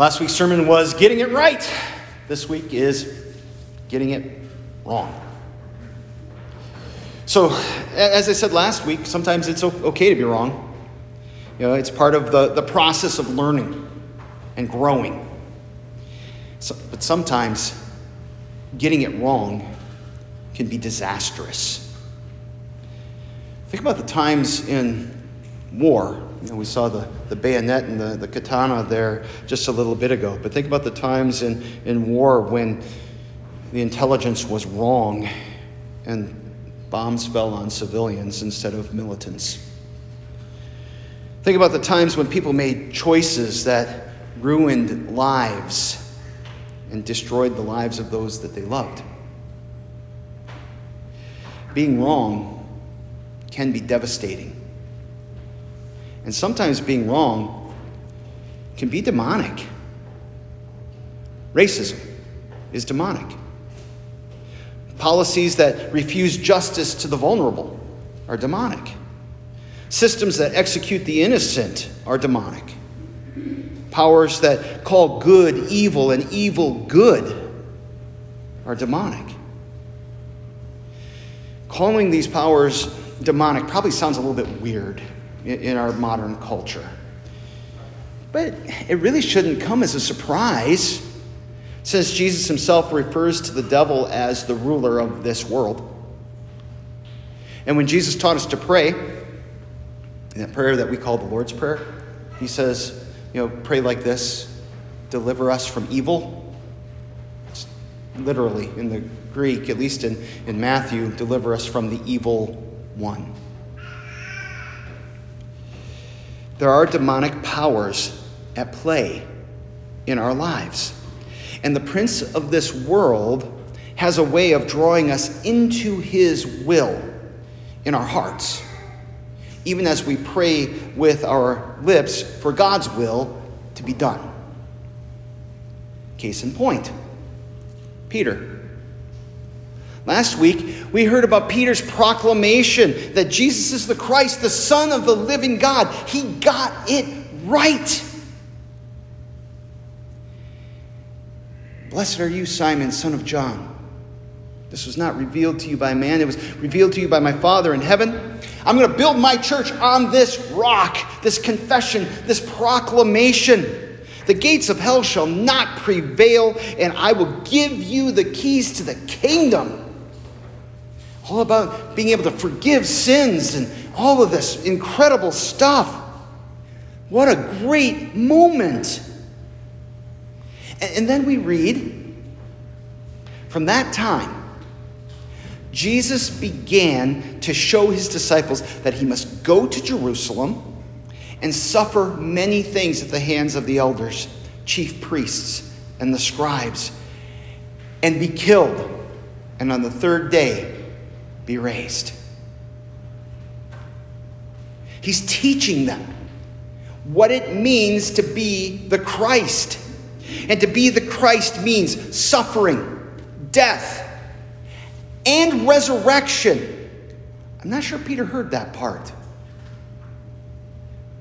Last week's sermon was getting it right. This week is getting it wrong. So, as I said last week, sometimes it's okay to be wrong. You know, it's part of the, the process of learning and growing. So, but sometimes getting it wrong can be disastrous. Think about the times in war. You know, we saw the, the bayonet and the, the katana there just a little bit ago. But think about the times in, in war when the intelligence was wrong and bombs fell on civilians instead of militants. Think about the times when people made choices that ruined lives and destroyed the lives of those that they loved. Being wrong can be devastating. And sometimes being wrong can be demonic. Racism is demonic. Policies that refuse justice to the vulnerable are demonic. Systems that execute the innocent are demonic. Powers that call good evil and evil good are demonic. Calling these powers demonic probably sounds a little bit weird in our modern culture. But it really shouldn't come as a surprise, since Jesus himself refers to the devil as the ruler of this world. And when Jesus taught us to pray, in that prayer that we call the Lord's Prayer, he says, you know, pray like this deliver us from evil. It's literally in the Greek, at least in, in Matthew, deliver us from the evil one. There are demonic powers at play in our lives. And the prince of this world has a way of drawing us into his will in our hearts, even as we pray with our lips for God's will to be done. Case in point Peter. Last week, we heard about Peter's proclamation that Jesus is the Christ, the Son of the living God. He got it right. Blessed are you, Simon, son of John. This was not revealed to you by man, it was revealed to you by my Father in heaven. I'm going to build my church on this rock, this confession, this proclamation. The gates of hell shall not prevail, and I will give you the keys to the kingdom all about being able to forgive sins and all of this incredible stuff. What a great moment. And, then we read from that time, Jesus began to show his disciples that he must go to Jerusalem and suffer many things at the hands of the elders, chief priests, and the scribes, and be killed, and on the third day be raised. He's teaching them what it means to be the Christ. And to be the Christ means suffering, death, and resurrection. I'm not sure Peter heard that part.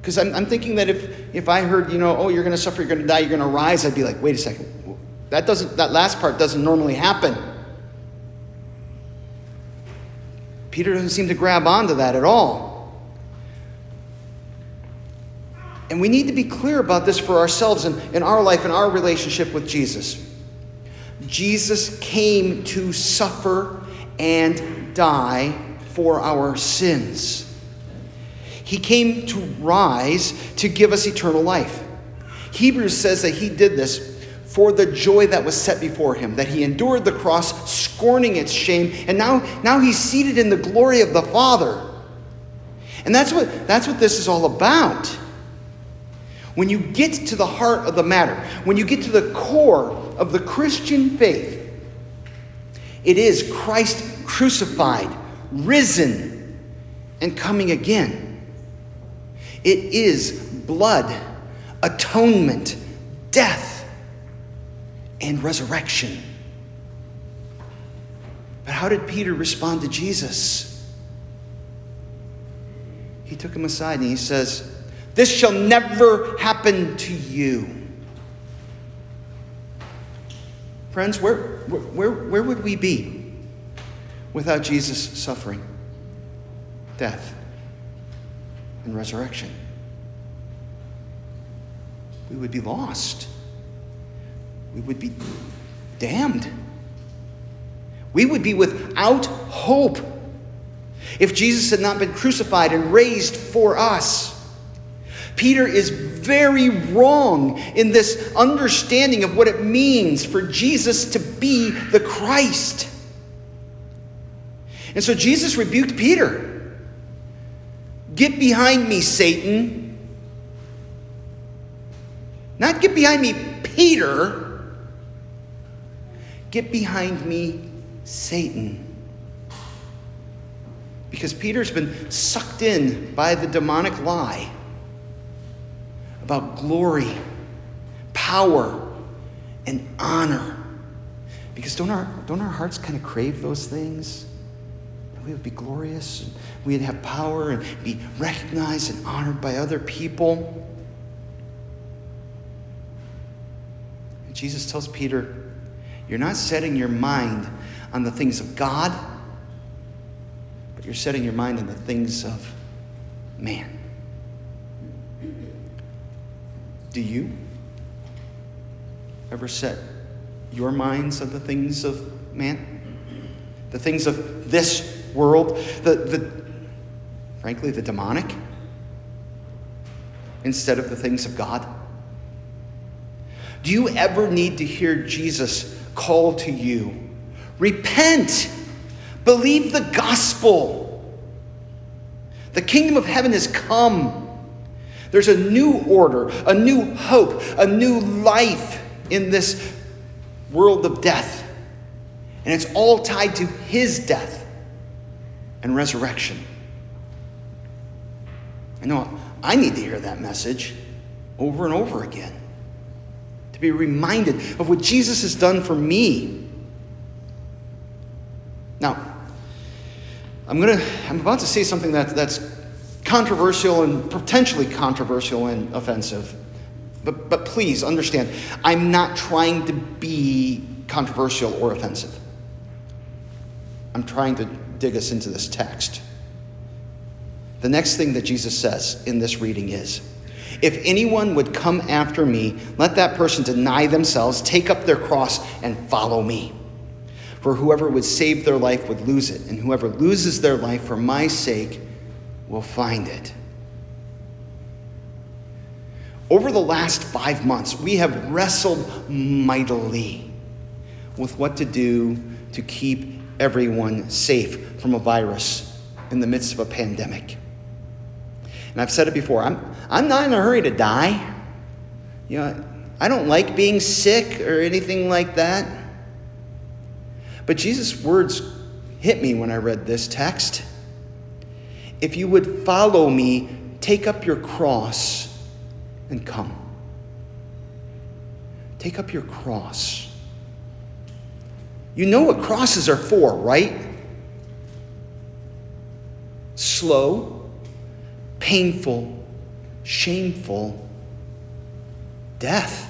Because I'm, I'm, thinking that if, if I heard, you know, oh, you're going to suffer, you're going to die, you're going to rise, I'd be like, wait a second. That, doesn't, that last part doesn't normally happen. Peter doesn't seem to grab onto that at all. And we need to be clear about this for ourselves and in our life and our relationship with Jesus. Jesus came to suffer and die for our sins. He came to rise to give us eternal life. Hebrews says that he did this for the joy that was set before him, that he endured the cross, scorning its shame, and now, now he's seated in the glory of the Father. And that's what, that's what this is all about. When you get to the heart of the matter, when you get to the core of the Christian faith, it is Christ crucified, risen, and coming again. It is blood, atonement, death and resurrection. But how did Peter respond to Jesus? He took him aside and he says, This shall never happen to you. Friends, where, where, where would we be without Jesus' suffering, death, and resurrection? We would be lost. We would be damned. We would be without hope if Jesus had not been crucified and raised for us. Peter is very wrong in this understanding of what it means for Jesus to be the Christ. And so Jesus rebuked Peter Get behind me, Satan. Not get behind me, Peter. Get behind me, Satan. Because Peter's been sucked in by the demonic lie about glory, power, and honor. Because don't our, don't our hearts kind of crave those things? That we would be glorious, and we'd have power, and be recognized and honored by other people. And Jesus tells Peter, You're not setting your mind on the things of God, but you're setting your mind on the things of man. Do you ever set your minds on the things of man? The things of this world? The, the, frankly, the demonic? Instead of the things of God? Do you ever need to hear Jesus call to you? Repent! Believe the gospel! The kingdom of heaven has come. There's a new order, a new hope, a new life in this world of death. And it's all tied to his death and resurrection. I know I need to hear that message over and over again to be reminded of what Jesus has done for me. Now, I'm to I'm about to say something that, that's controversial and potentially controversial and offensive. But, but please understand, I'm not trying to be controversial or offensive. I'm trying to dig us into this text. The next thing that Jesus says in this reading is If anyone would come after me, let that person deny themselves, take up their cross, and follow me. For whoever would save their life would lose it, and whoever loses their life for my sake will find it. Over the last five months, we have wrestled mightily with what to do to keep everyone safe from a virus in the midst of a pandemic. And I've said it before I'm, I'm not in a hurry to die. You know, I don't like being sick or anything like that. But Jesus' words hit me when I read this text. If you would follow me, take up your cross and come. Take up your cross. You know what crosses are for, right? Slow, painful, shameful death.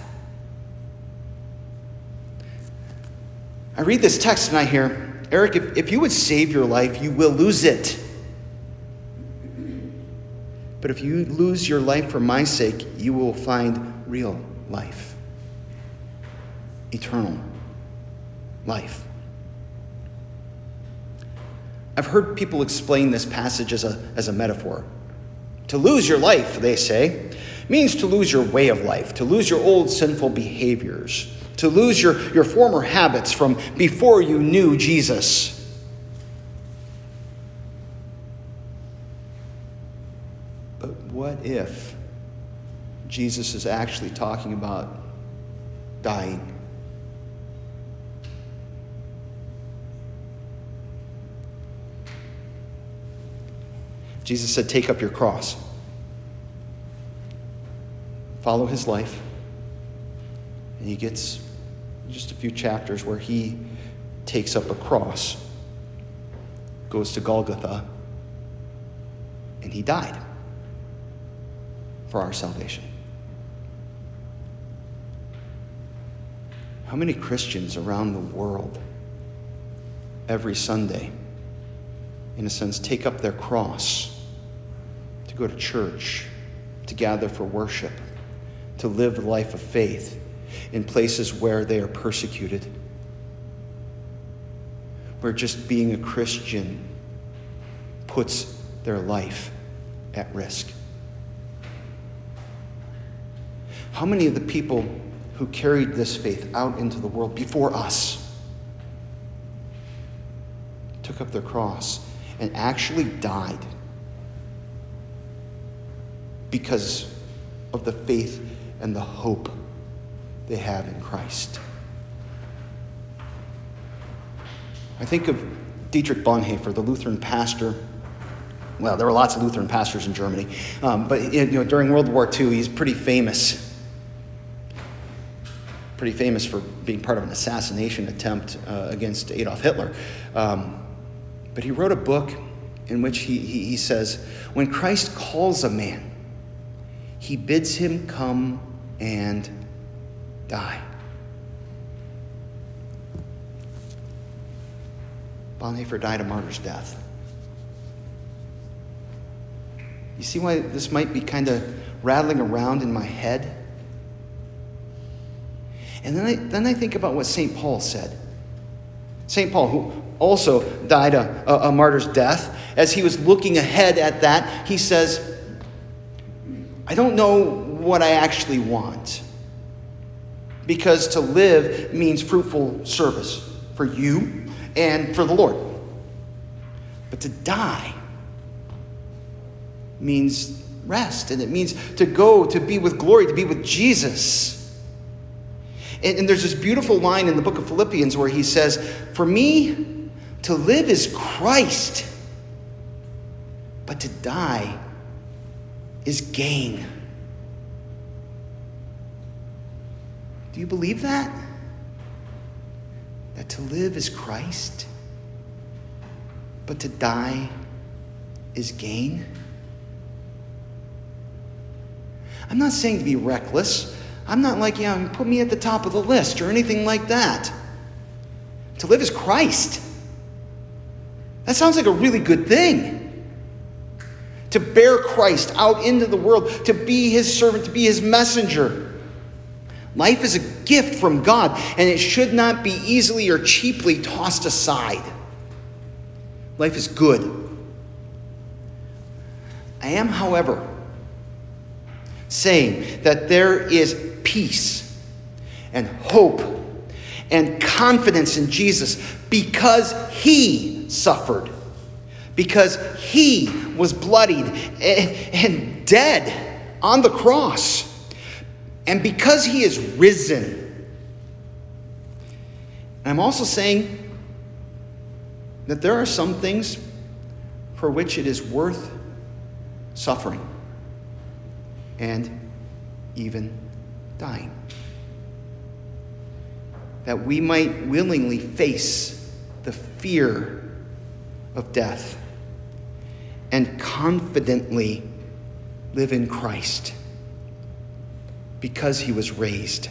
I read this text and I hear, Eric, if, if you would save your life, you will lose it. But if you lose your life for my sake, you will find real life, eternal life. I've heard people explain this passage as a, as a metaphor. To lose your life, they say, means to lose your way of life, to lose your old sinful behaviors, to lose your, your former habits from before you knew Jesus. But what if Jesus is actually talking about dying? Jesus said, Take up your cross. Follow his life. And he gets just a few chapters where he takes up a cross, goes to Golgotha, and he died for our salvation. How many Christians around the world every Sunday, in a sense, take up their cross to go to church, to gather for worship, to live the life of faith in places where they are persecuted, where just being a Christian puts their life at risk? How many of the people who carried this faith out into the world before us took up their cross and actually died because of the faith and the hope they have in Christ. I think of Dietrich Bonhoeffer, the Lutheran pastor. Well, there were lots of Lutheran pastors in Germany, um, but you know, during World War II, he's pretty famous pretty famous for being part of an assassination attempt uh, against Adolf Hitler. Um, but he wrote a book in which he, he, he says, When Christ calls a man, he bids him come and die. Bonhoeffer died a martyr's death. You see why this might be kind of rattling around in my head? And then I, then I think about what St. Paul said. St. Paul, who also died a, a, a martyr's death, as he was looking ahead at that, he says, I don't know what I actually want. Because to live means fruitful service for you and for the Lord. But to die means rest, and it means to go to be with glory, to be with Jesus. And, and there's this beautiful line in the book of Philippians where he says, For me, to live is Christ, but to die is gain. Do you believe that? That to live is Christ, but to die is gain? I'm not saying to be reckless. I'm not like, yeah, put me at the top of the list or anything like that. To live is Christ. That sounds like a really good thing. To bear Christ out into the world, to be his servant, to be his messenger. Life is a gift from God, and it should not be easily or cheaply tossed aside. Life is good. I am, however, saying that there is peace and hope and confidence in Jesus because he suffered, because he was bloodied and dead on the cross, and because he is risen. I'm also saying that there are some things for which it is worth suffering and even dying. That we might willingly face the fear of death and confidently live in Christ because he was raised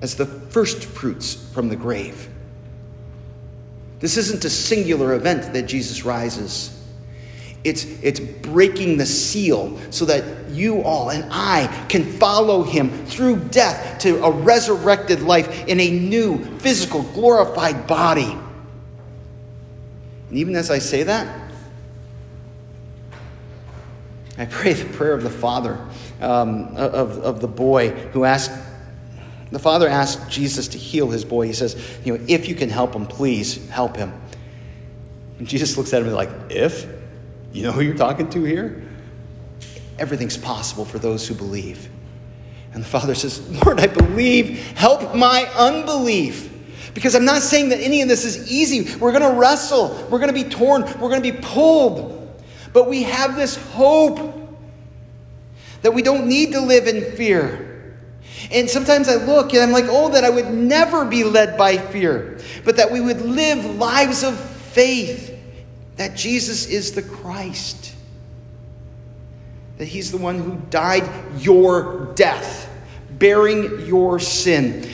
as the first fruits from the grave. This isn't a singular event that Jesus rises. It's, it's breaking the seal so that you all and I can follow him through death to a resurrected life in a new, physical, glorified body. And even as I say that, I pray the prayer of the father, um, of, of the boy who asked, the father asked Jesus to heal his boy. He says, You know, if you can help him, please help him. And Jesus looks at him like, If? You know who you're talking to here? Everything's possible for those who believe. And the father says, Lord, I believe. Help my unbelief. Because I'm not saying that any of this is easy. We're going to wrestle, we're going to be torn, we're going to be pulled. But we have this hope that we don't need to live in fear. And sometimes I look and I'm like, oh, that I would never be led by fear, but that we would live lives of faith that Jesus is the Christ, that He's the one who died your death, bearing your sin.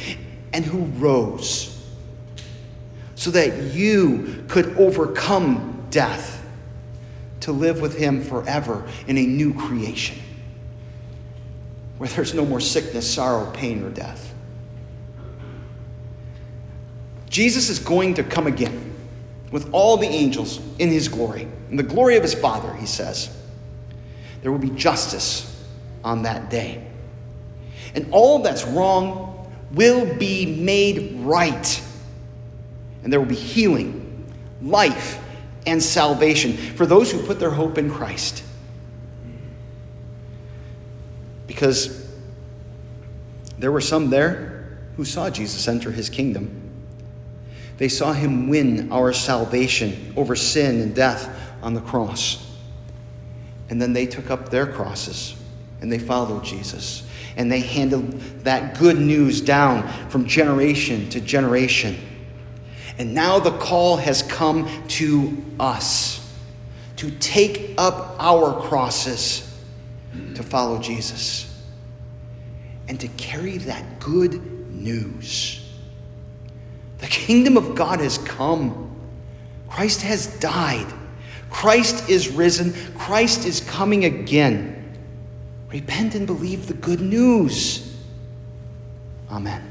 and who rose so that you could overcome death to live with him forever in a new creation where there's no more sickness, sorrow, pain, or death. Jesus is going to come again with all the angels in his glory, in the glory of his Father, he says. There will be justice on that day. And all that's wrong will be made right. And there will be healing, life, and salvation for those who put their hope in Christ. Because there were some there who saw Jesus enter his kingdom. They saw him win our salvation over sin and death on the cross. And then they took up their crosses and they followed Jesus. And they handed that good news down from generation to generation. And now the call has come to us to take up our crosses to follow Jesus and to carry that good news. The kingdom of God has come. Christ has died. Christ is risen. Christ is coming again. Repent and believe the good news. Amen.